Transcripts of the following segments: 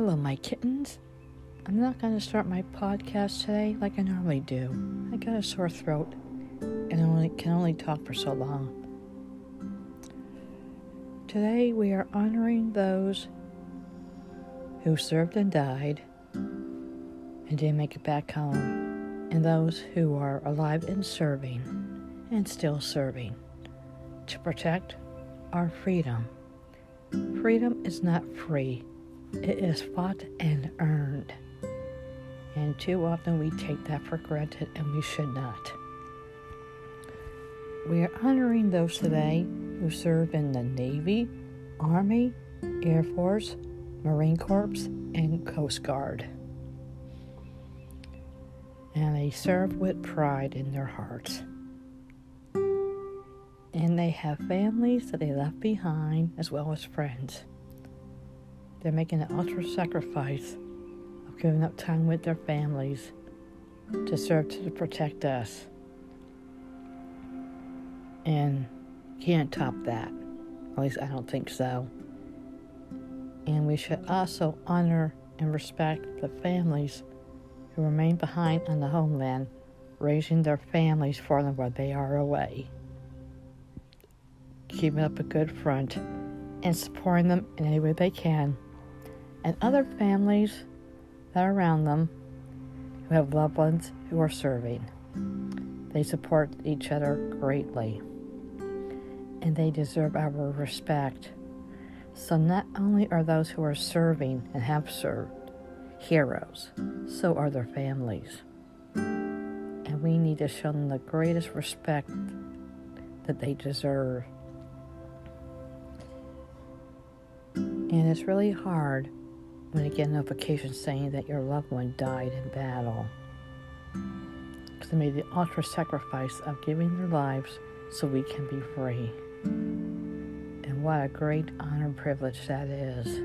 Hello, my kittens. I'm not going to start my podcast today like I normally do. I got a sore throat and I only, can only talk for so long. Today we are honoring those who served and died and didn't make it back home, and those who are alive and serving and still serving to protect our freedom. Freedom is not free, it is fought and earned. And too often we take that for granted and we should not. We are honoring those today who serve in the Navy, Army, Air Force, Marine Corps, and Coast Guard. And they serve with pride in their hearts. And they have families that they left behind as well as friends. They're making an ultra sacrifice of giving up time with their families to serve to protect us. And can't top that. At least I don't think so. And we should also honor and respect the families who remain behind on the homeland, raising their families for them while they are away. Keeping up a good front and supporting them in any way they can. And other families that are around them who have loved ones who are serving. They support each other greatly and they deserve our respect. So, not only are those who are serving and have served heroes, so are their families. And we need to show them the greatest respect that they deserve. And it's really hard when you get a notification saying that your loved one died in battle. Because they made the ultra sacrifice of giving their lives so we can be free. And what a great honor and privilege that is.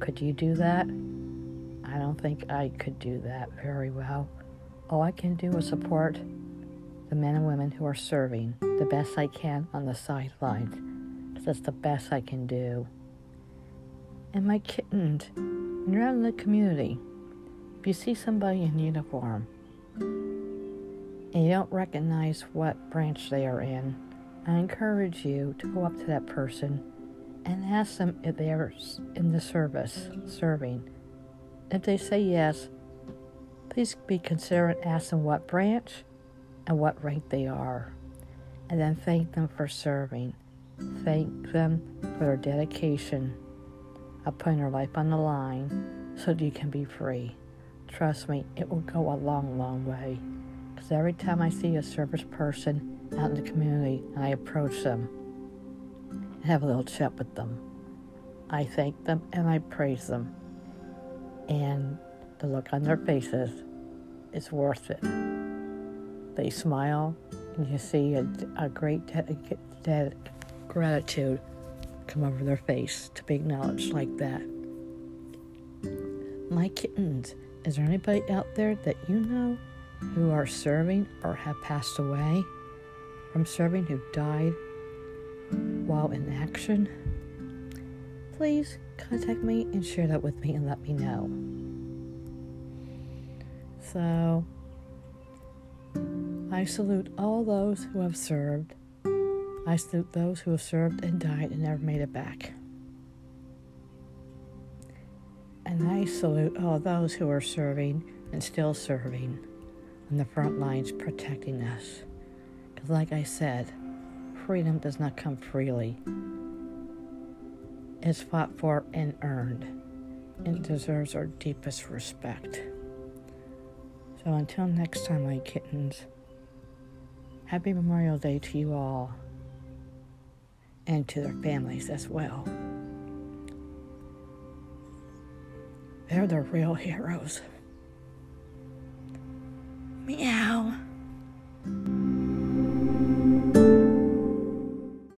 Could you do that? I don't think I could do that very well. All I can do is support the men and women who are serving the best I can on the sidelines. That's the best I can do. And my kittens, out in the community, if you see somebody in uniform and you don't recognize what branch they are in, I encourage you to go up to that person and ask them if they are in the service, serving. If they say yes, please be considerate ask them what branch and what rank they are. And then thank them for serving. Thank them for their dedication of putting your life on the line so that you can be free. Trust me, it will go a long, long way. Because every time I see a service person out in the community and I approach them and have a little chat with them. I thank them and I praise them. And the look on their faces is worth it. They smile and you see a, a great de- de- gratitude come over their face to be acknowledged like that. My kittens, is there anybody out there that you know who are serving or have passed away? from serving who died while in action, please contact me and share that with me and let me know. So, I salute all those who have served. I salute those who have served and died and never made it back. And I salute all those who are serving and still serving on the front lines protecting us. Because, like I said, freedom does not come freely, it's fought for and earned, and deserves our deepest respect. So, until next time, my kittens, happy Memorial Day to you all and to their families as well. They're the real heroes. Meow.